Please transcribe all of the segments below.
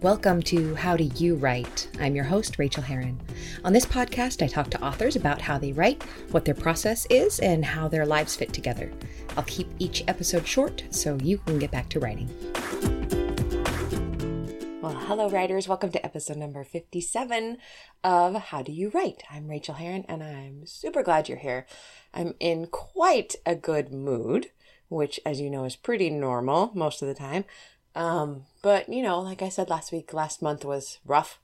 Welcome to How Do You Write? I'm your host, Rachael Herron. On this podcast, I talk to authors about how they write, what their process is, and how their lives fit together. I'll keep each episode short so you can get back to writing. Well, hello, writers. Welcome to episode number 57 of How Do You Write? I'm Rachael Herron, and I'm super glad you're here. I'm in quite a good mood, which, as you know, is pretty normal most of the time. Um, but you know, like I said last week, last month was rough,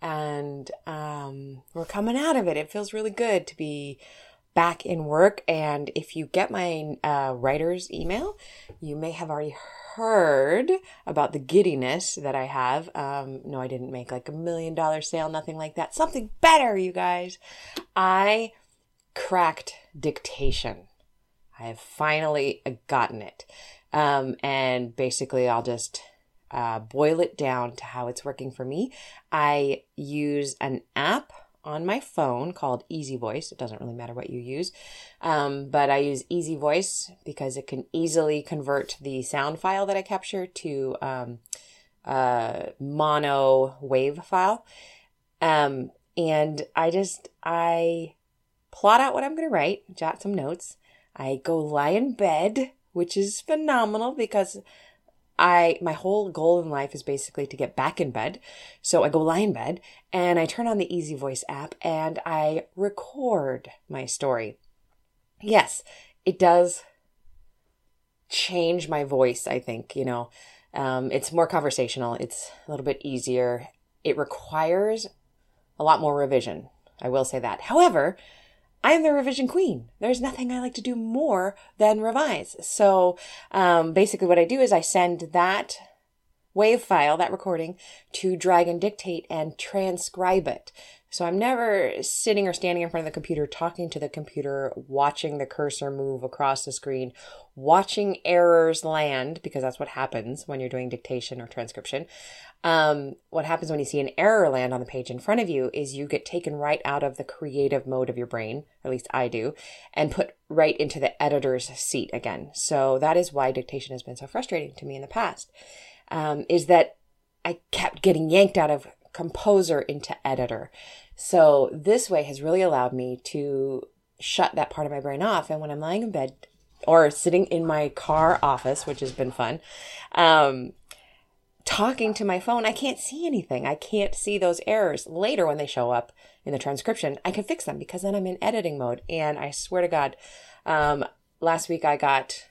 and um, we're coming out of it. It feels really good to be back in work. And if you get my uh, writer's email, you may have already heard about the giddiness that I have. Um, no, I didn't make like a million dollar sale, nothing like that. Something better, you guys. I cracked dictation. I have finally gotten it. Um, and basically, I'll just uh, boil it down to how it's working for me. I use an app on my phone called Easy Voice. It doesn't really matter what you use, um, but I use Easy Voice because it can easily convert the sound file that I capture to um, a mono wave file. Um, and I just I plot out what I'm going to write, jot some notes. I go lie in bed which is phenomenal because I my whole goal in life is basically to get back in bed. So I go lie in bed and I turn on the Easy Voice app and I record my story. Yes, it does change my voice, I think, you know. Um, it's more conversational, it's a little bit easier. It requires a lot more revision. I will say that. However, I am the revision queen. There's nothing I like to do more than revise. So um, basically, what I do is I send that wave file, that recording, to Dragon Dictate and transcribe it. So I'm never sitting or standing in front of the computer talking to the computer, watching the cursor move across the screen, watching errors land, because that's what happens when you're doing dictation or transcription. Um, what happens when you see an error land on the page in front of you is you get taken right out of the creative mode of your brain, at least I do, and put right into the editor's seat again. So that is why dictation has been so frustrating to me in the past, um, is that I kept getting yanked out of composer into editor. So this way has really allowed me to shut that part of my brain off. And when I'm lying in bed or sitting in my car office, which has been fun, um, talking to my phone, I can't see anything. I can't see those errors. Later, when they show up in the transcription, I can fix them because then I'm in editing mode. And I swear to God, um, last week I got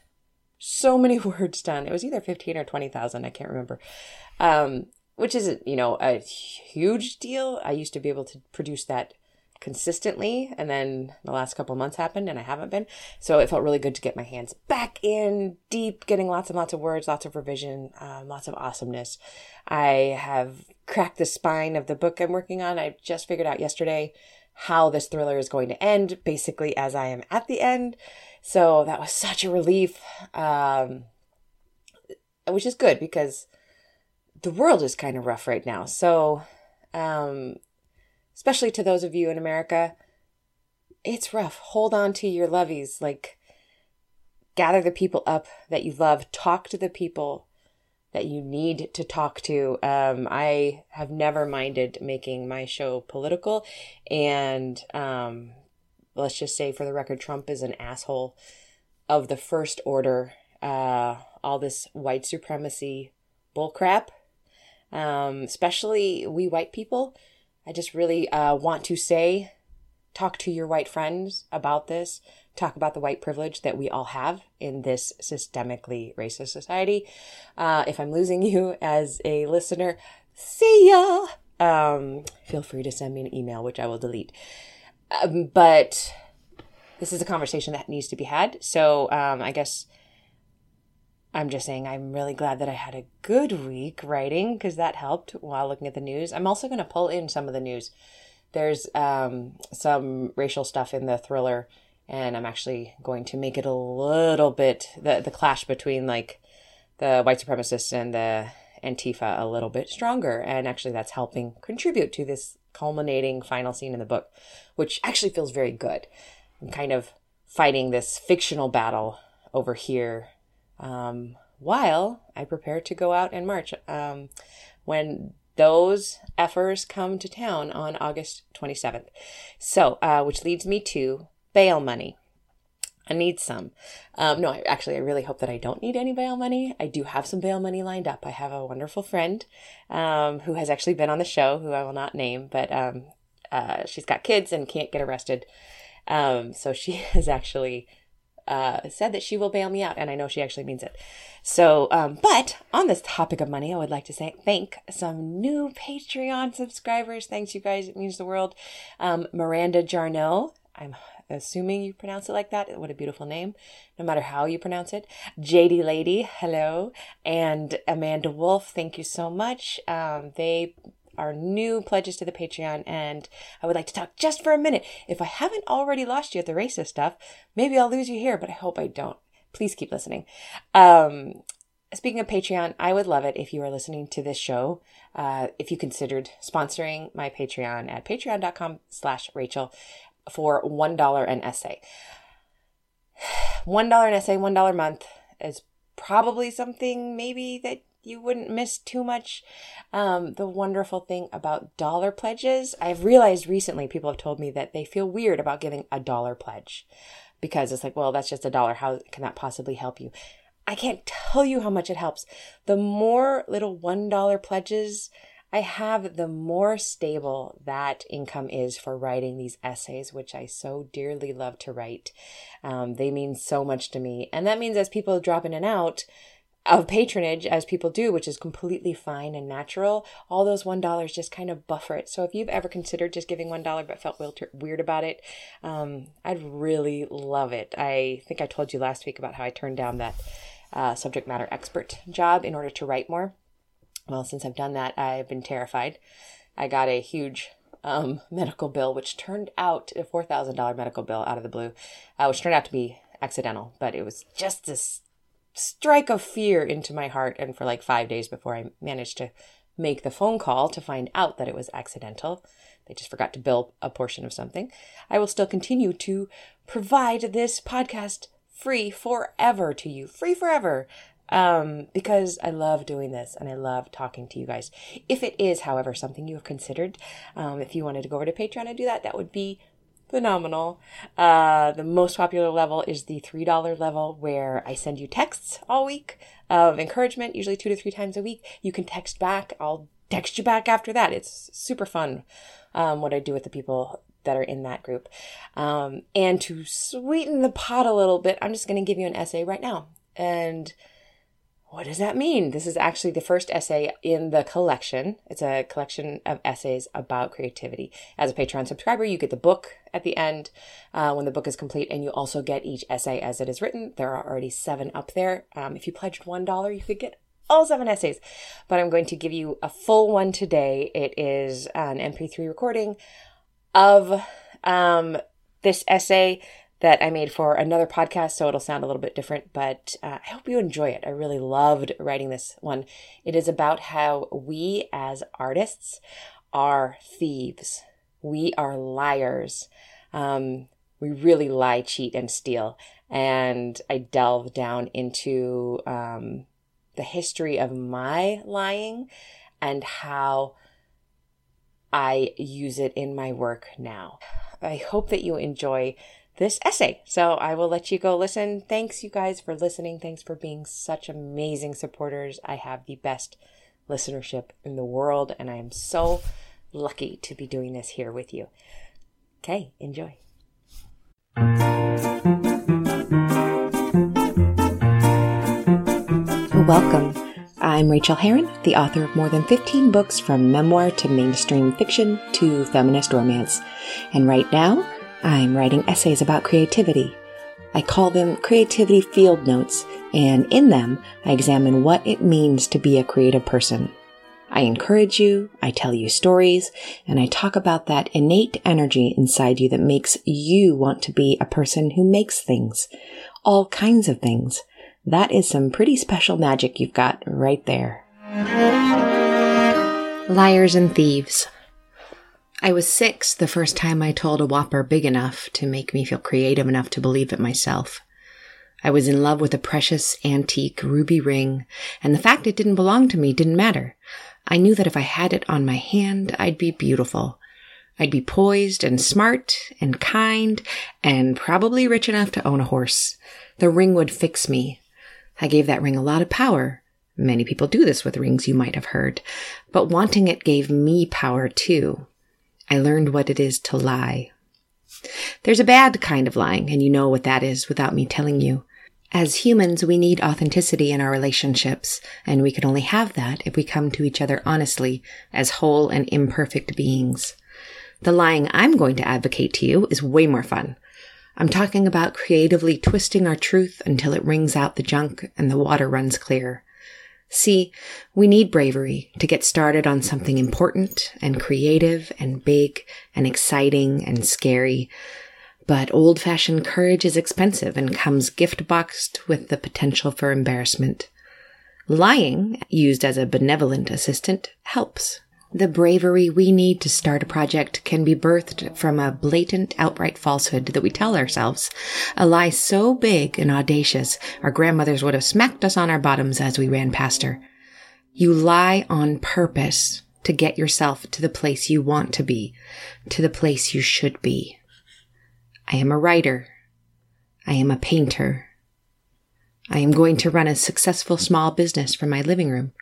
so many words done. It was either 15 or 20,000. I can't remember. Um, which isn't, you know, a huge deal. I used to be able to produce that consistently and then the last couple months happened and I haven't been. So it felt really good to get my hands back in deep, getting lots and lots of words, lots of revision, um, lots of awesomeness. I have cracked the spine of the book I'm working on. I just figured out yesterday how this thriller is going to end, basically as I am at the end. So that was such a relief, um, which is good because the world is kind of rough right now. So, um, especially to those of you in America, it's rough. Hold on to your loveys. Like, gather the people up that you love. Talk to the people that you need to talk to. Um, I have never minded making my show political. And um, let's just say, for the record, Trump is an asshole of the first order. Uh, all this white supremacy bullcrap um, especially we white people. I just really uh, want to say, talk to your white friends about this. Talk about the white privilege that we all have in this systemically racist society. Uh, if I'm losing you as a listener, see ya. Um, feel free to send me an email, which I will delete. Um, but this is a conversation that needs to be had. So um, I guess I'm just saying I'm really glad that I had a good week writing because that helped while looking at the news. I'm also going to pull in some of the news. There's um, some racial stuff in the thriller, and I'm actually going to make it a little bit the the clash between like the white supremacists and the Antifa a little bit stronger, and actually that's helping contribute to this culminating final scene in the book, which actually feels very good. I'm kind of fighting this fictional battle over here um, while I prepare to go out and march. Um, when those effers come to town on August 27th. So, uh, which leads me to bail money. I need some. Um, no, actually, I really hope that I don't need any bail money. I do have some bail money lined up. I have a wonderful friend um, who has actually been on the show, who I will not name, but um, uh, she's got kids and can't get arrested. Um, so she has actually uh, said that she will bail me out, and I know she actually means it. So, um, but on this topic of money, I would like to say thank some new Patreon subscribers. Thanks, you guys. It means the world. Um, Miranda Jarno. I'm assuming you pronounce it like that. What a beautiful name, no matter how you pronounce it. JD Lady, hello. And Amanda Wolf, thank you so much. Um, they are new pledges to the Patreon, and I would like to talk just for a minute. If I haven't already lost you at the racist stuff, maybe I'll lose you here, but I hope I don't. Please keep listening. Um, speaking of Patreon, I would love it if you are listening to this show. Uh, if you considered sponsoring my Patreon at patreon.com slash Rachel for $1 an essay. $1 an essay, $1 a month is probably something maybe that you wouldn't miss too much. Um, the wonderful thing about dollar pledges, I've realized recently people have told me that they feel weird about giving a dollar pledge because it's like, well, that's just a dollar. How can that possibly help you? I can't tell you how much it helps. The more little $1 pledges I have, the more stable that income is for writing these essays, which I so dearly love to write. Um, they mean so much to me. And that means as people drop in and out of patronage, as people do, which is completely fine and natural, all those $1 just kind of buffer it. So if you've ever considered just giving $1 but felt weird about it, um, I'd really love it. I think I told you last week about how I turned down that uh, subject matter expert job in order to write more. Well, since I've done that, I've been terrified. I got a huge um, medical bill, which turned out a four thousand dollar medical bill out of the blue, uh, which turned out to be accidental, but it was just this strike of fear into my heart, and for like five days before I managed to make the phone call to find out that it was accidental. They just forgot to bill a portion of something. I will still continue to provide this podcast free forever to you, free forever um, because I love doing this and I love talking to you guys. If it is, however, something you have considered, um, if you wanted to go over to Patreon and do that, that would be phenomenal. Uh, the most popular level is the $3 level where I send you texts all week of encouragement, usually two to three times a week. You can text back. I'll text you back after that. It's super fun. Um, what I do with the people that are in that group. Um, and to sweeten the pot a little bit, I'm just going to give you an essay right now. And what does that mean? This is actually the first essay in the collection. It's a collection of essays about creativity. As a Patreon subscriber, you get the book at the end uh, when the book is complete, and you also get each essay as it is written. There are already seven up there. Um, if you pledged $1, you could get all seven essays, but I'm going to give you a full one today. It is an MP3 recording of um, this essay that I made for another podcast, so it'll sound a little bit different, but uh, I hope you enjoy it. I really loved writing this one. It is about how we as artists are thieves, we are liars. Um, we really lie, cheat, and steal. And I delve down into um, the history of my lying and how I use it in my work now. I hope that you enjoy this essay. So I will let you go listen. Thanks, you guys, for listening. Thanks for being such amazing supporters. I have the best listenership in the world, and I am so lucky to be doing this here with you. Okay, enjoy. Welcome. I'm Rachael Herron, the author of more than 15 books from memoir to mainstream fiction to feminist romance. And right now, I'm writing essays about creativity. I call them creativity field notes, and in them, I examine what it means to be a creative person. I encourage you, I tell you stories, and I talk about that innate energy inside you that makes you want to be a person who makes things. All kinds of things. That is some pretty special magic you've got right there. Liars and Thieves I was six the first time I told a whopper big enough to make me feel creative enough to believe it myself. I was in love with a precious antique ruby ring, and the fact it didn't belong to me didn't matter. I knew that if I had it on my hand, I'd be beautiful. I'd be poised and smart and kind and probably rich enough to own a horse. The ring would fix me. I gave that ring a lot of power. Many people do this with rings, you might have heard. But wanting it gave me power too. I learned what it is to lie. There's a bad kind of lying, and you know what that is without me telling you. As humans, we need authenticity in our relationships, and we can only have that if we come to each other honestly as whole and imperfect beings. The lying I'm going to advocate to you is way more fun. I'm talking about creatively twisting our truth until it wrings out the junk and the water runs clear. See, we need bravery to get started on something important and creative and big and exciting and scary. But old fashioned courage is expensive and comes gift boxed with the potential for embarrassment. Lying, used as a benevolent assistant, helps. The bravery we need to start a project can be birthed from a blatant, outright falsehood that we tell ourselves. A lie so big and audacious, our grandmothers would have smacked us on our bottoms as we ran past her. You lie on purpose to get yourself to the place you want to be, to the place you should be. I am a writer. I am a painter. I am going to run a successful small business from my living room.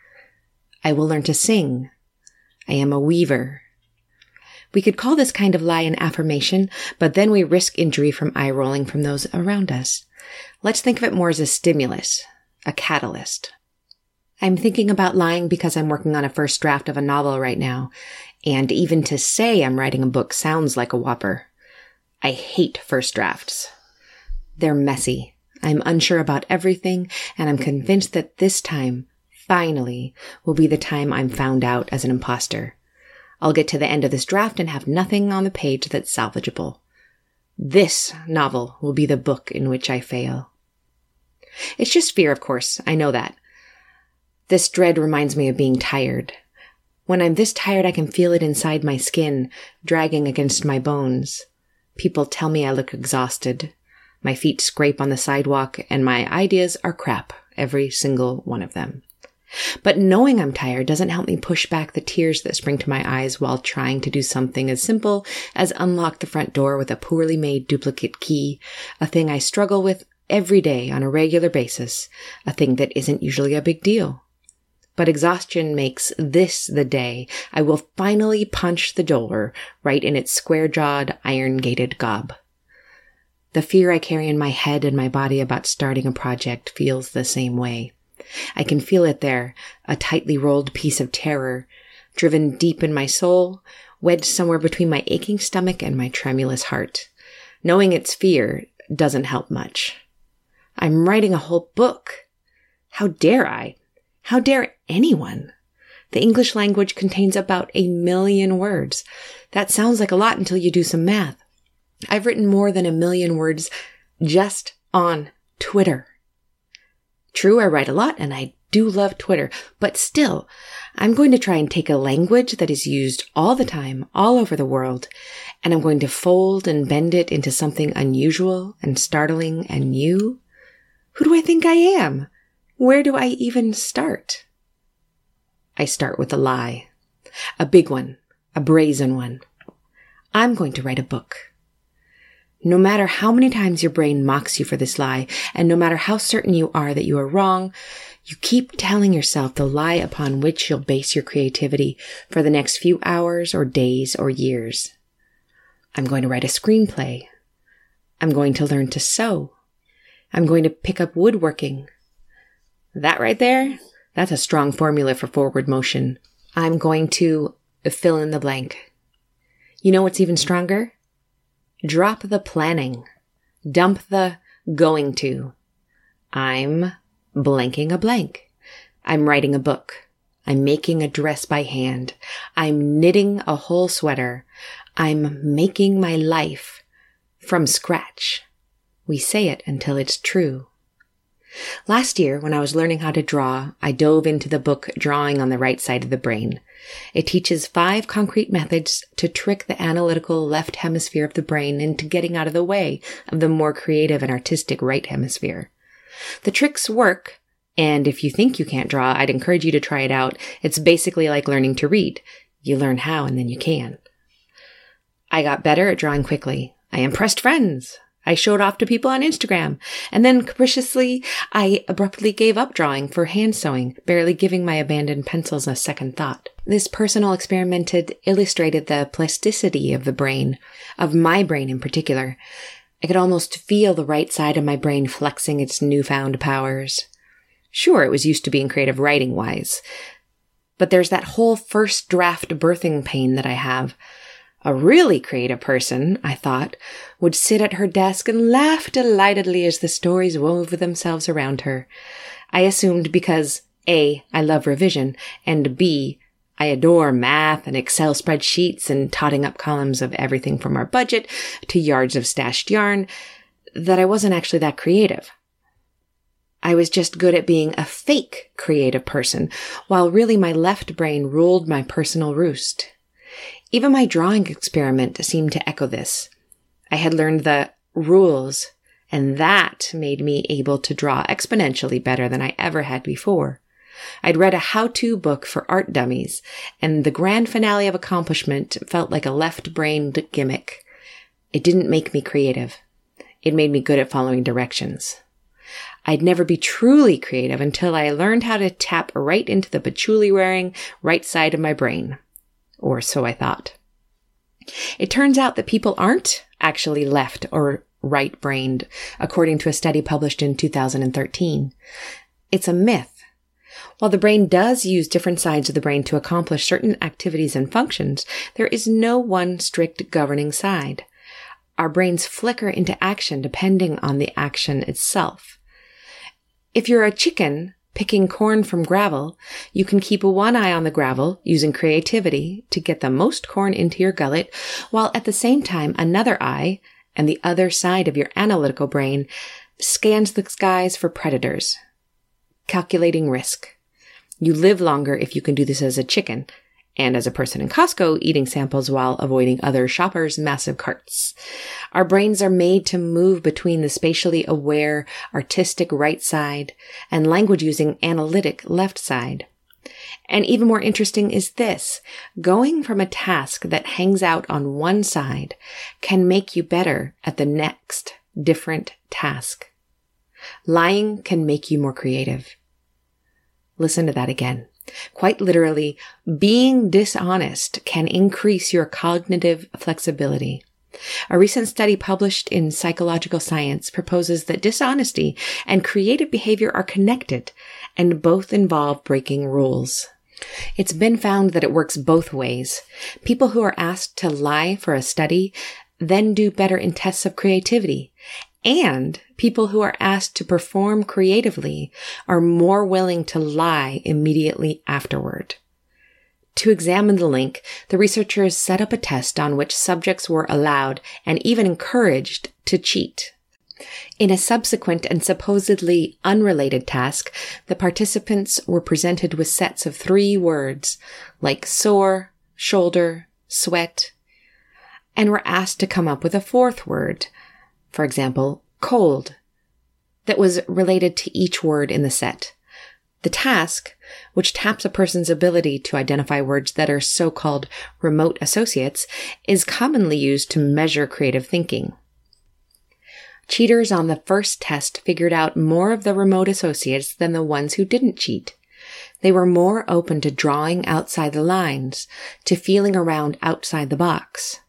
I will learn to sing. I am a weaver. We could call this kind of lie an affirmation, but then we risk injury from eye rolling from those around us. Let's think of it more as a stimulus, a catalyst. I'm thinking about lying because I'm working on a first draft of a novel right now, and even to say I'm writing a book sounds like a whopper. I hate first drafts. They're messy. I'm unsure about everything, and I'm convinced that this time finally, will be the time I'm found out as an imposter. I'll get to the end of this draft and have nothing on the page that's salvageable. This novel will be the book in which I fail. It's just fear, of course. I know that. This dread reminds me of being tired. When I'm this tired, I can feel it inside my skin, dragging against my bones. People tell me I look exhausted. My feet scrape on the sidewalk, and my ideas are crap, every single one of them. But knowing I'm tired doesn't help me push back the tears that spring to my eyes while trying to do something as simple as unlock the front door with a poorly made duplicate key, a thing I struggle with every day on a regular basis, a thing that isn't usually a big deal. But exhaustion makes this the day I will finally punch the door right in its square jawed, iron gated gob. The fear I carry in my head and my body about starting a project feels the same way. I can feel it there, a tightly rolled piece of terror, driven deep in my soul, wedged somewhere between my aching stomach and my tremulous heart. Knowing it's fear doesn't help much. I'm writing a whole book. How dare I? How dare anyone? The English language contains about a million words. That sounds like a lot until you do some math. I've written more than a million words just on Twitter. True, I write a lot and I do love Twitter, but still, I'm going to try and take a language that is used all the time, all over the world, and I'm going to fold and bend it into something unusual and startling and new. Who do I think I am? Where do I even start? I start with a lie. A big one. A brazen one. I'm going to write a book. No matter how many times your brain mocks you for this lie, and no matter how certain you are that you are wrong, you keep telling yourself the lie upon which you'll base your creativity for the next few hours or days or years. I'm going to write a screenplay. I'm going to learn to sew. I'm going to pick up woodworking. That right there, that's a strong formula for forward motion. I'm going to fill in the blank. You know what's even stronger? Drop the planning. Dump the going to. I'm blanking a blank. I'm writing a book. I'm making a dress by hand. I'm knitting a whole sweater. I'm making my life from scratch. We say it until it's true. Last year, when I was learning how to draw, I dove into the book Drawing on the Right Side of the Brain. It teaches five concrete methods to trick the analytical left hemisphere of the brain into getting out of the way of the more creative and artistic right hemisphere. The tricks work And if you think you can't draw, I'd encourage you to try it out. It's basically like learning to read. You learn how and then you can. I got better at drawing quickly. I impressed friends. I showed off to people on Instagram. And then capriciously, I abruptly gave up drawing for hand sewing, barely giving my abandoned pencils a second thought. This personal experiment had illustrated the plasticity of the brain, of my brain in particular. I could almost feel the right side of my brain flexing its newfound powers. Sure, it was used to being creative writing wise, but there's that whole first draft birthing pain that I have. A really creative person, I thought, would sit at her desk and laugh delightedly as the stories wove themselves around her. I assumed because A, I love revision, and B, I adore math and Excel spreadsheets and totting up columns of everything from our budget to yards of stashed yarn, that I wasn't actually that creative. I was just good at being a fake creative person, while really my left brain ruled my personal roost. Even my drawing experiment seemed to echo this. I had learned the rules, and that made me able to draw exponentially better than I ever had before. I'd read a how-to book for art dummies, and the grand finale of accomplishment felt like a left-brained gimmick. It didn't make me creative. It made me good at following directions. I'd never be truly creative until I learned how to tap right into the patchouli wearing right side of my brain or so I thought. It turns out that people aren't actually left or right brained, according to a study published in 2013. It's a myth. While the brain does use different sides of the brain to accomplish certain activities and functions, there is no one strict governing side. Our brains flicker into action depending on the action itself. If you're a chicken, picking corn from gravel, you can keep one eye on the gravel using creativity to get the most corn into your gullet, while at the same time another eye and the other side of your analytical brain scans the skies for predators, calculating risk. You live longer if you can do this as a chicken, and as a person in Costco eating samples while avoiding other shoppers' massive carts. Our brains are made to move between the spatially aware, artistic right side and language using analytic left side. And even more interesting is this. Going from a task that hangs out on one side can make you better at the next different task. Lying can make you more creative. Listen to that again. Quite literally, being dishonest can increase your cognitive flexibility. A recent study published in Psychological Science proposes that dishonesty and creative behavior are connected and both involve breaking rules. It's been found that it works both ways. People who are asked to lie for a study then do better in tests of creativity and people who are asked to perform creatively are more willing to lie immediately afterward. To examine the link, the researchers set up a test on which subjects were allowed and even encouraged to cheat. In a subsequent and supposedly unrelated task, the participants were presented with sets of three words, like sore, shoulder, sweat, and were asked to come up with a fourth word, for example, cold, that was related to each word in the set. The task, which taps a person's ability to identify words that are so-called remote associates, is commonly used to measure creative thinking. Cheaters on the first test figured out more of the remote associates than the ones who didn't cheat. They were more open to drawing outside the lines, to feeling around outside the box.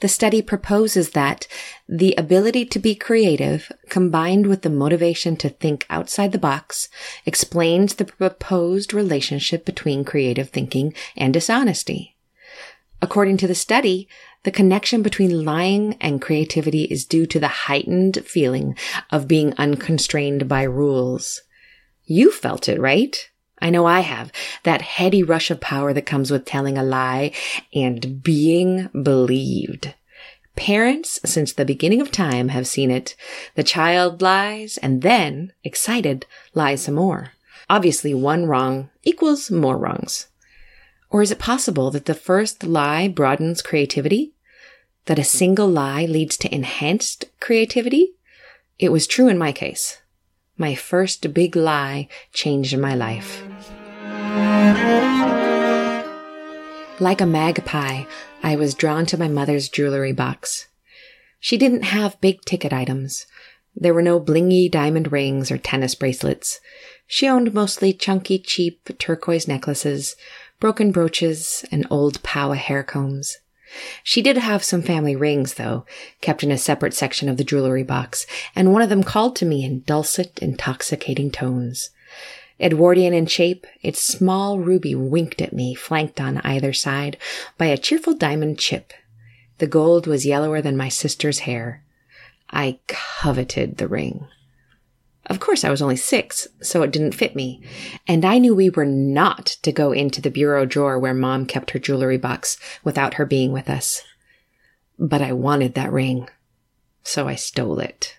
The study proposes that the ability to be creative combined with the motivation to think outside the box explains the proposed relationship between creative thinking and dishonesty. According to the study, the connection between lying and creativity is due to the heightened feeling of being unconstrained by rules. You felt it, right? I know I have. That heady rush of power that comes with telling a lie and being believed. Parents, since the beginning of time, have seen it. The child lies and then, excited, lies some more. Obviously, one wrong equals more wrongs. Or is it possible that the first lie broadens creativity? That a single lie leads to enhanced creativity? It was true in my case. My first big lie changed my life. Like a magpie, I was drawn to my mother's jewelry box. She didn't have big ticket items. There were no blingy diamond rings or tennis bracelets. She owned mostly chunky, cheap turquoise necklaces, broken brooches, and old Paua hair combs. She did have some family rings, though, kept in a separate section of the jewelry box, and one of them called to me in dulcet, intoxicating tones. Edwardian in shape, its small ruby winked at me, flanked on either side by a cheerful diamond chip. The gold was yellower than my sister's hair. I coveted the ring. Of course, I was only six, so it didn't fit me. And I knew we were not to go into the bureau drawer where mom kept her jewelry box without her being with us. But I wanted that ring, so I stole it.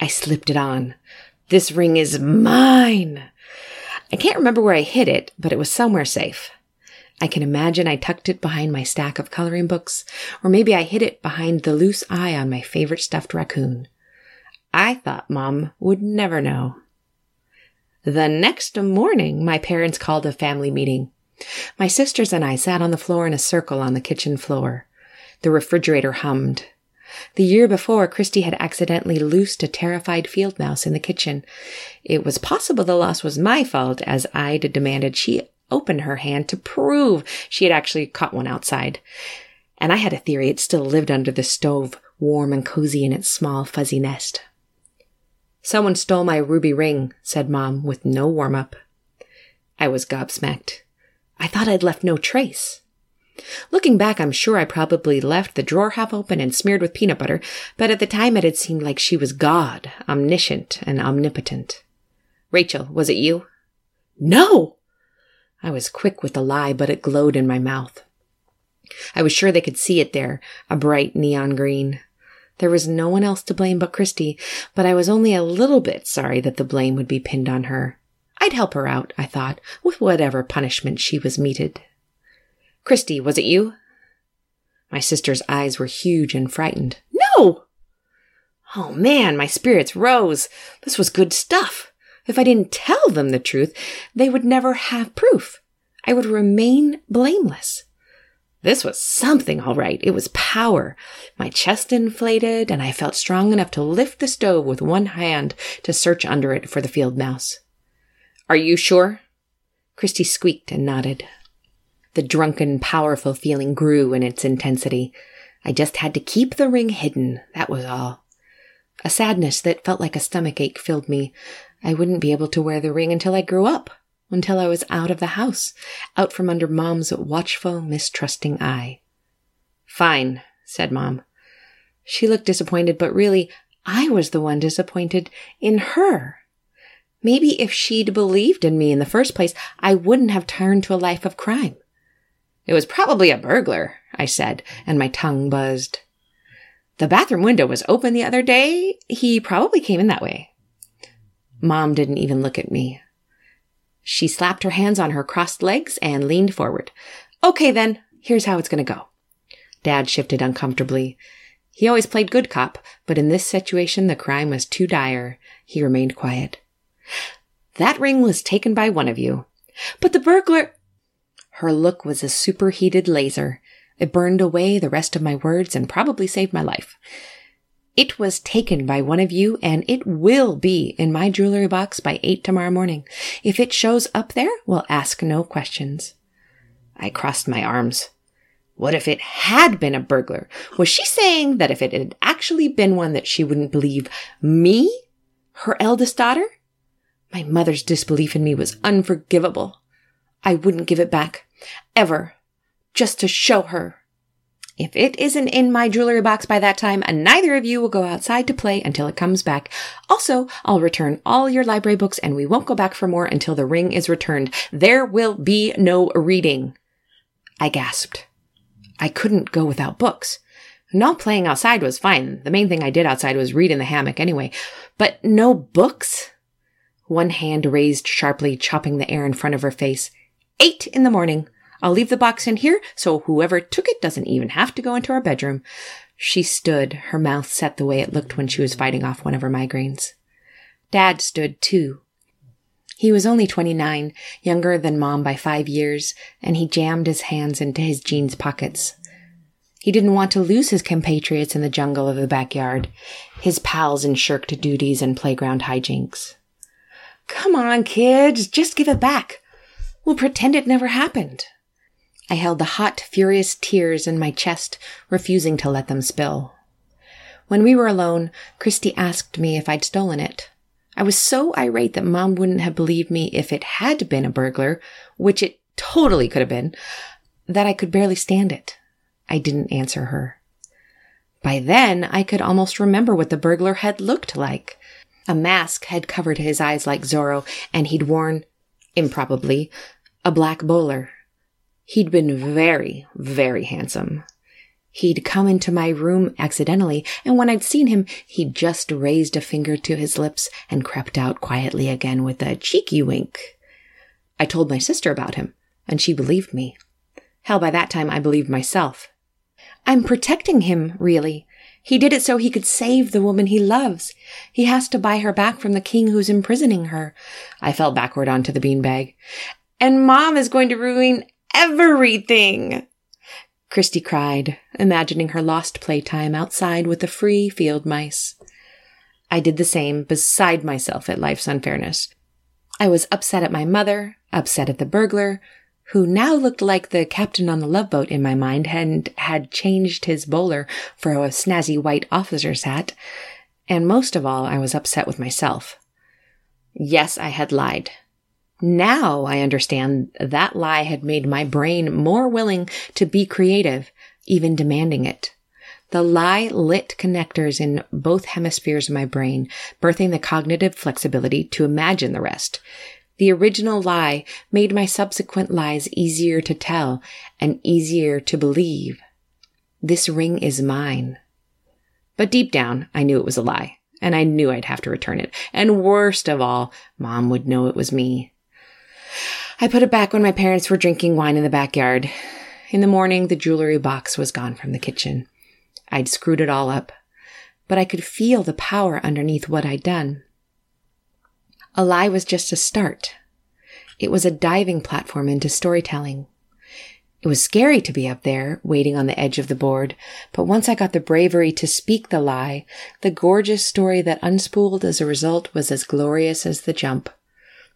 I slipped it on. This ring is mine! I can't remember where I hid it, but it was somewhere safe. I can imagine I tucked it behind my stack of coloring books, or maybe I hid it behind the loose eye on my favorite stuffed raccoon. I thought Mom would never know. The next morning, my parents called a family meeting. My sisters and I sat on the floor in a circle on the kitchen floor. The refrigerator hummed. The year before, Christy had accidentally loosed a terrified field mouse in the kitchen. It was possible the loss was my fault, as I'd demanded she open her hand to prove she had actually caught one outside. And I had a theory it still lived under the stove, warm and cozy in its small, fuzzy nest. Someone stole my ruby ring, said Mom, with no warm up. I was gobsmacked. I thought I'd left no trace. Looking back, I'm sure I probably left the drawer half open and smeared with peanut butter, but at the time it had seemed like she was God, omniscient and omnipotent. Rachel, was it you? No! I was quick with the lie, but it glowed in my mouth. I was sure they could see it there, a bright neon green. There was no one else to blame but Christy, but I was only a little bit sorry that the blame would be pinned on her. I'd help her out, I thought, with whatever punishment she was meted. Christy, was it you? My sister's eyes were huge and frightened. No! Oh man, my spirits rose. This was good stuff. If I didn't tell them the truth, they would never have proof. I would remain blameless. This was something, all right. It was power. My chest inflated, and I felt strong enough to lift the stove with one hand to search under it for the field mouse. Are you sure? Christy squeaked and nodded. The drunken, powerful feeling grew in its intensity. I just had to keep the ring hidden, that was all. A sadness that felt like a stomach ache filled me. I wouldn't be able to wear the ring until I grew up until I was out of the house, out from under Mom's watchful, mistrusting eye. Fine, said Mom. She looked disappointed, but really, I was the one disappointed in her. Maybe if she'd believed in me in the first place, I wouldn't have turned to a life of crime. It was probably a burglar, I said, and my tongue buzzed. The bathroom window was open the other day. He probably came in that way. Mom didn't even look at me. She slapped her hands on her crossed legs and leaned forward. Okay, then, here's how it's going to go. Dad shifted uncomfortably. He always played good cop, but in this situation the crime was too dire. He remained quiet. That ring was taken by one of you. But the burglar. Her look was a superheated laser. It burned away the rest of my words and probably saved my life. It was taken by one of you and it will be in my jewelry box by eight tomorrow morning. If it shows up there, we'll ask no questions. I crossed my arms. What if it had been a burglar? Was she saying that if it had actually been one that she wouldn't believe me, her eldest daughter? My mother's disbelief in me was unforgivable. I wouldn't give it back. Ever. Just to show her if it isn't in my jewelry box by that time, neither of you will go outside to play until it comes back. Also, I'll return all your library books and we won't go back for more until the ring is returned. There will be no reading. I gasped. I couldn't go without books. Not playing outside was fine. The main thing I did outside was read in the hammock anyway. But no books? One hand raised sharply, chopping the air in front of her face. Eight in the morning. I'll leave the box in here so whoever took it doesn't even have to go into our bedroom. She stood, her mouth set the way it looked when she was fighting off one of her migraines. Dad stood too. He was only 29, younger than Mom by five years, and he jammed his hands into his jeans pockets. He didn't want to lose his compatriots in the jungle of the backyard, his pals in shirked duties and playground hijinks. Come on, kids, just give it back. We'll pretend it never happened. I held the hot, furious tears in my chest, refusing to let them spill. When we were alone, Christy asked me if I'd stolen it. I was so irate that mom wouldn't have believed me if it had been a burglar, which it totally could have been, that I could barely stand it. I didn't answer her. By then, I could almost remember what the burglar had looked like. A mask had covered his eyes like Zorro, and he'd worn, improbably, a black bowler. He'd been very, very handsome. He'd come into my room accidentally, and when I'd seen him, he'd just raised a finger to his lips and crept out quietly again with a cheeky wink. I told my sister about him, and she believed me. Hell, by that time I believed myself. I'm protecting him, really. He did it so he could save the woman he loves. He has to buy her back from the king who's imprisoning her. I fell backward onto the beanbag. And mom is going to ruin everything. Christy cried, imagining her lost playtime outside with the free field mice. I did the same, beside myself at life's unfairness. I was upset at my mother, upset at the burglar, who now looked like the captain on the love boat in my mind and had changed his bowler for a snazzy white officer's hat. And most of all, I was upset with myself. Yes, I had lied. Now I understand that lie had made my brain more willing to be creative, even demanding it. The lie lit connectors in both hemispheres of my brain, birthing the cognitive flexibility to imagine the rest. The original lie made my subsequent lies easier to tell and easier to believe. This ring is mine. But deep down, I knew it was a lie, and I knew I'd have to return it. And worst of all, mom would know it was me. I put it back when my parents were drinking wine in the backyard. In the morning, the jewelry box was gone from the kitchen. I'd screwed it all up, but I could feel the power underneath what I'd done. A lie was just a start. It was a diving platform into storytelling. It was scary to be up there, waiting on the edge of the board, but once I got the bravery to speak the lie, the gorgeous story that unspooled as a result was as glorious as the jump.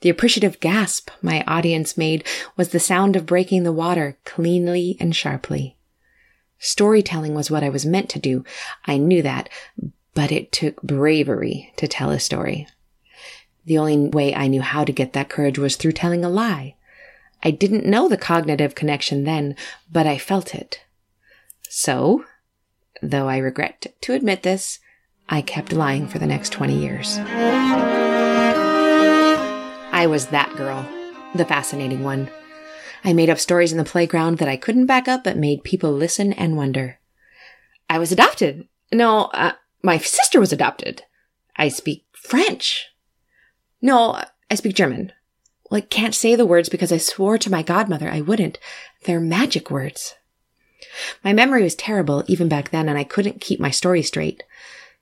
The appreciative gasp my audience made was the sound of breaking the water cleanly and sharply. Storytelling was what I was meant to do. I knew that, but it took bravery to tell a story. The only way I knew how to get that courage was through telling a lie. I didn't know the cognitive connection then, but I felt it. So, though I regret to admit this, I kept lying for the next 20 years. I was that girl, the fascinating one. I made up stories in the playground that I couldn't back up but made people listen and wonder. I was adopted. No, uh, my sister was adopted. I speak French. No, I speak German. Well, I can't say the words because I swore to my godmother I wouldn't. They're magic words. My memory was terrible even back then, and I couldn't keep my story straight.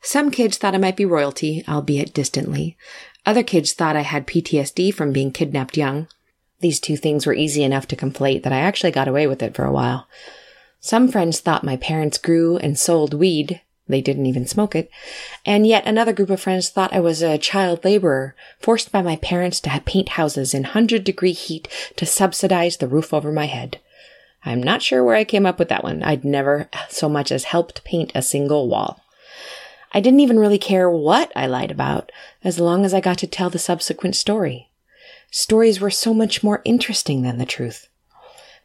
Some kids thought I might be royalty, albeit distantly. Other kids thought I had PTSD from being kidnapped young. These two things were easy enough to conflate that I actually got away with it for a while. Some friends thought my parents grew and sold weed. They didn't even smoke it. And yet another group of friends thought I was a child laborer, forced by my parents to paint houses in 100 degree heat to subsidize the roof over my head. I'm not sure where I came up with that one. I'd never so much as helped paint a single wall. I didn't even really care what I lied about, as long as I got to tell the subsequent story. Stories were so much more interesting than the truth.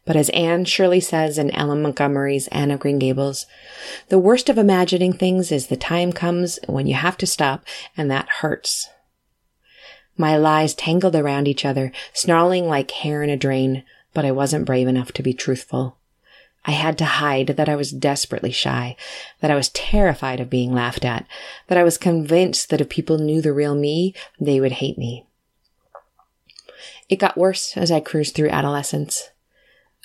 But as Anne Shirley says in L.M. Montgomery's Anne of Green Gables, the worst of imagining things is the time comes when you have to stop, and that hurts. My lies tangled around each other, snarling like hair in a drain, but I wasn't brave enough to be truthful. I had to hide that I was desperately shy, that I was terrified of being laughed at, that I was convinced that if people knew the real me, they would hate me. It got worse as I cruised through adolescence.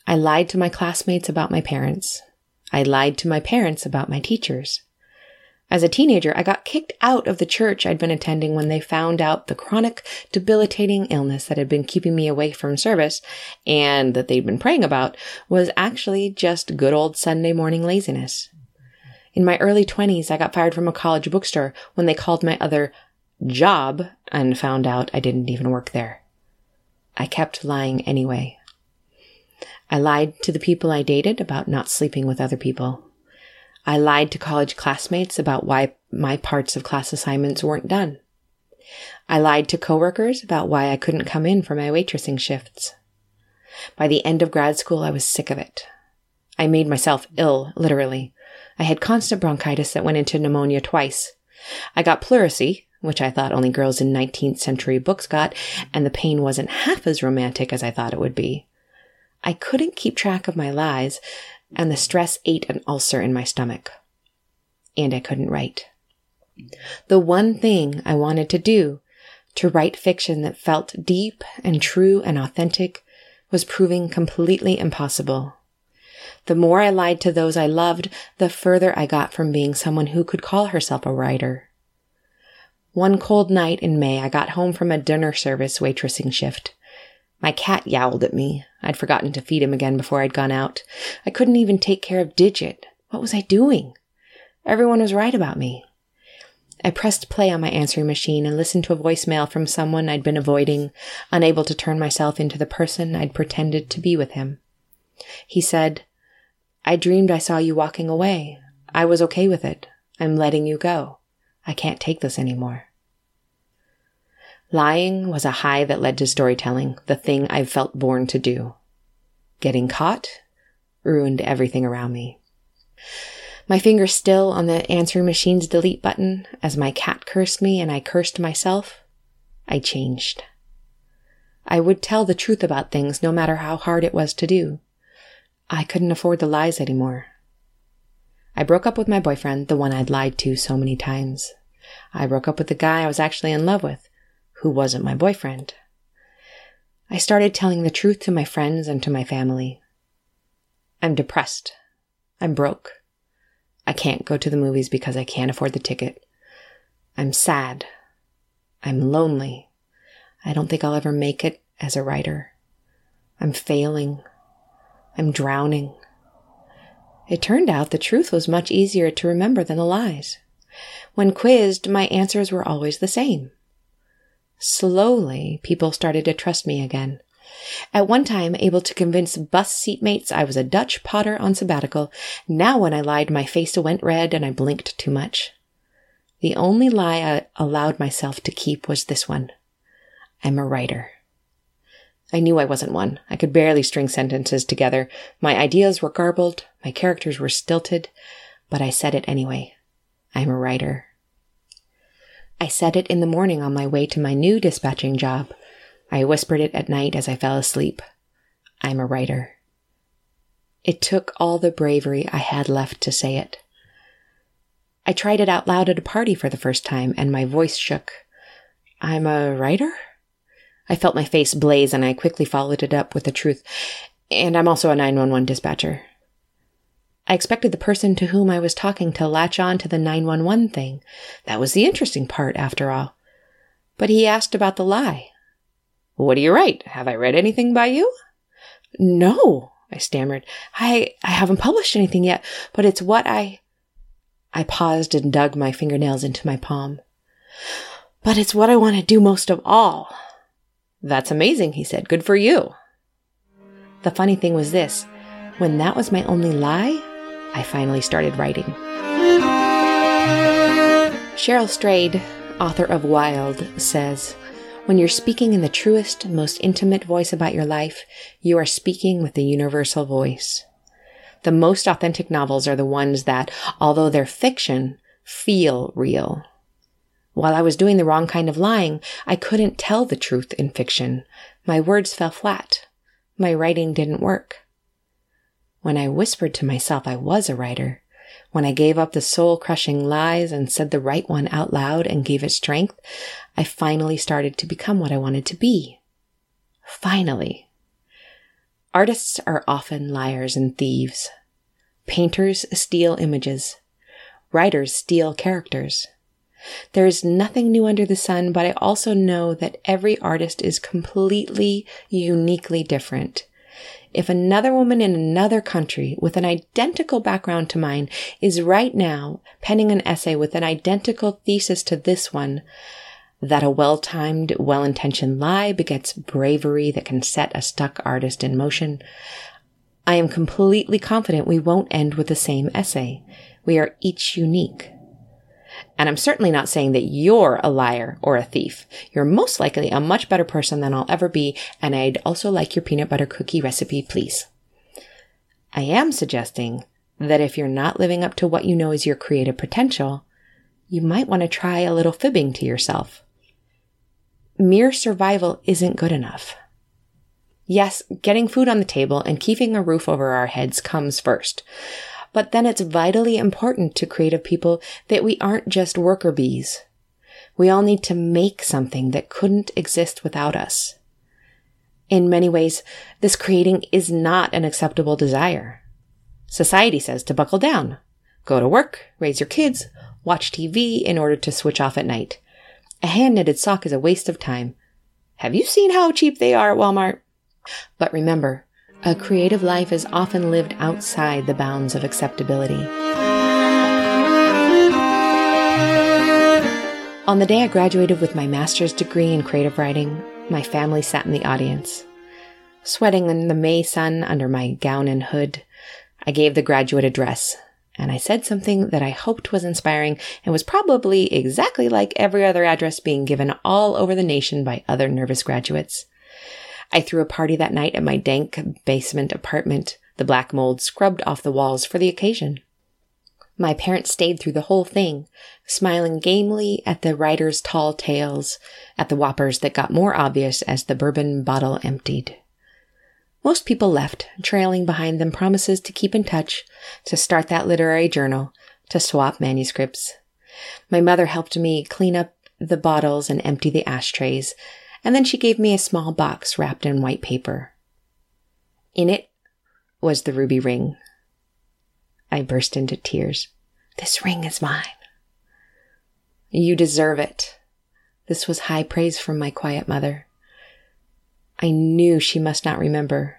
I lied to my classmates about my parents. I lied to my parents about my teachers. As a teenager, I got kicked out of the church I'd been attending when they found out the chronic, debilitating illness that had been keeping me away from service and that they'd been praying about was actually just good old Sunday morning laziness. In my early 20s, I got fired from a college bookstore when they called my other job and found out I didn't even work there. I kept lying anyway. I lied to the people I dated about not sleeping with other people. I lied to college classmates about why my parts of class assignments weren't done. I lied to coworkers about why I couldn't come in for my waitressing shifts. By the end of grad school, I was sick of it. I made myself ill, literally. I had constant bronchitis that went into pneumonia twice. I got pleurisy, which I thought only girls in 19th century books got, and the pain wasn't half as romantic as I thought it would be. I couldn't keep track of my lies, and the stress ate an ulcer in my stomach. And I couldn't write. The one thing I wanted to do, to write fiction that felt deep and true and authentic, was proving completely impossible. The more I lied to those I loved, the further I got from being someone who could call herself a writer. One cold night in May, I got home from a dinner service waitressing shift. My cat yowled at me. I'd forgotten to feed him again before I'd gone out. I couldn't even take care of Digit. What was I doing? Everyone was right about me. I pressed play on my answering machine and listened to a voicemail from someone I'd been avoiding, unable to turn myself into the person I'd pretended to be with him. He said, I dreamed I saw you walking away. I was okay with it. I'm letting you go. I can't take this anymore. Lying was a high that led to storytelling, the thing I felt born to do. Getting caught ruined everything around me. My finger still on the answering machine's delete button as my cat cursed me and I cursed myself. I changed. I would tell the truth about things no matter how hard it was to do. I couldn't afford the lies anymore. I broke up with my boyfriend, the one I'd lied to so many times. I broke up with the guy I was actually in love with who wasn't my boyfriend. I started telling the truth to my friends and to my family. I'm depressed. I'm broke. I can't go to the movies because I can't afford the ticket. I'm sad. I'm lonely. I don't think I'll ever make it as a writer. I'm failing. I'm drowning. It turned out the truth was much easier to remember than the lies. When quizzed, my answers were always the same. Slowly, people started to trust me again. At one time, able to convince bus seatmates I was a Dutch potter on sabbatical, now when I lied, my face went red and I blinked too much. The only lie I allowed myself to keep was this one. I'm a writer. I knew I wasn't one. I could barely string sentences together. My ideas were garbled, my characters were stilted, but I said it anyway. I'm a writer. I said it in the morning on my way to my new dispatching job. I whispered it at night as I fell asleep. I'm a writer. It took all the bravery I had left to say it. I tried it out loud at a party for the first time, and my voice shook. I'm a writer? I felt my face blaze, and I quickly followed it up with the truth. And I'm also a 911 dispatcher. I expected the person to whom I was talking to latch on to the 911 thing. That was the interesting part, after all. But he asked about the lie. What do you write? Have I read anything by you? No, I stammered. I, I haven't published anything yet, but it's what I. I paused and dug my fingernails into my palm. But it's what I want to do most of all. That's amazing, he said. Good for you. The funny thing was this when that was my only lie, I finally started writing. Cheryl Strayed, author of Wild, says, When you're speaking in the truest, most intimate voice about your life, you are speaking with the universal voice. The most authentic novels are the ones that, although they're fiction, feel real. While I was doing the wrong kind of lying, I couldn't tell the truth in fiction. My words fell flat. My writing didn't work. When I whispered to myself I was a writer, when I gave up the soul crushing lies and said the right one out loud and gave it strength, I finally started to become what I wanted to be. Finally. Artists are often liars and thieves. Painters steal images. Writers steal characters. There is nothing new under the sun, but I also know that every artist is completely, uniquely different. If another woman in another country with an identical background to mine is right now penning an essay with an identical thesis to this one, that a well-timed, well-intentioned lie begets bravery that can set a stuck artist in motion, I am completely confident we won't end with the same essay. We are each unique. And I'm certainly not saying that you're a liar or a thief. You're most likely a much better person than I'll ever be, and I'd also like your peanut butter cookie recipe, please. I am suggesting that if you're not living up to what you know is your creative potential, you might want to try a little fibbing to yourself. Mere survival isn't good enough. Yes, getting food on the table and keeping a roof over our heads comes first. But then it's vitally important to creative people that we aren't just worker bees. We all need to make something that couldn't exist without us. In many ways, this creating is not an acceptable desire. Society says to buckle down, go to work, raise your kids, watch TV in order to switch off at night. A hand knitted sock is a waste of time. Have you seen how cheap they are at Walmart? But remember, a creative life is often lived outside the bounds of acceptability. On the day I graduated with my master's degree in creative writing, my family sat in the audience. Sweating in the May sun under my gown and hood, I gave the graduate address, and I said something that I hoped was inspiring and was probably exactly like every other address being given all over the nation by other nervous graduates. I threw a party that night at my dank basement apartment, the black mold scrubbed off the walls for the occasion. My parents stayed through the whole thing, smiling gamely at the writer's tall tales, at the whoppers that got more obvious as the bourbon bottle emptied. Most people left, trailing behind them promises to keep in touch, to start that literary journal, to swap manuscripts. My mother helped me clean up the bottles and empty the ashtrays, and then she gave me a small box wrapped in white paper. In it was the ruby ring. I burst into tears. This ring is mine. You deserve it. This was high praise from my quiet mother. I knew she must not remember.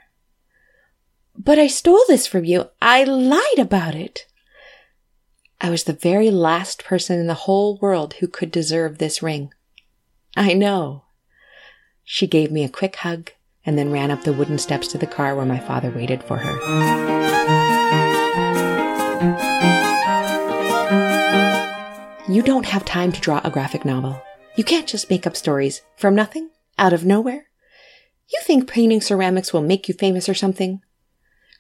But I stole this from you. I lied about it. I was the very last person in the whole world who could deserve this ring. I know. She gave me a quick hug and then ran up the wooden steps to the car where my father waited for her. You don't have time to draw a graphic novel. You can't just make up stories from nothing, out of nowhere. You think painting ceramics will make you famous or something?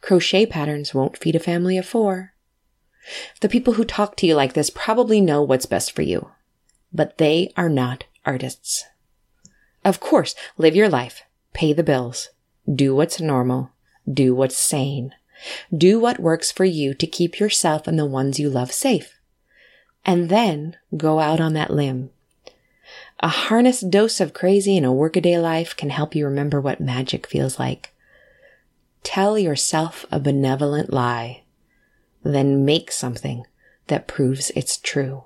Crochet patterns won't feed a family of four. The people who talk to you like this probably know what's best for you, but they are not artists. Of course, live your life, pay the bills, do what's normal, do what's sane, do what works for you to keep yourself and the ones you love safe. And then go out on that limb. A harnessed dose of crazy in a workaday life can help you remember what magic feels like. Tell yourself a benevolent lie, then make something that proves it's true.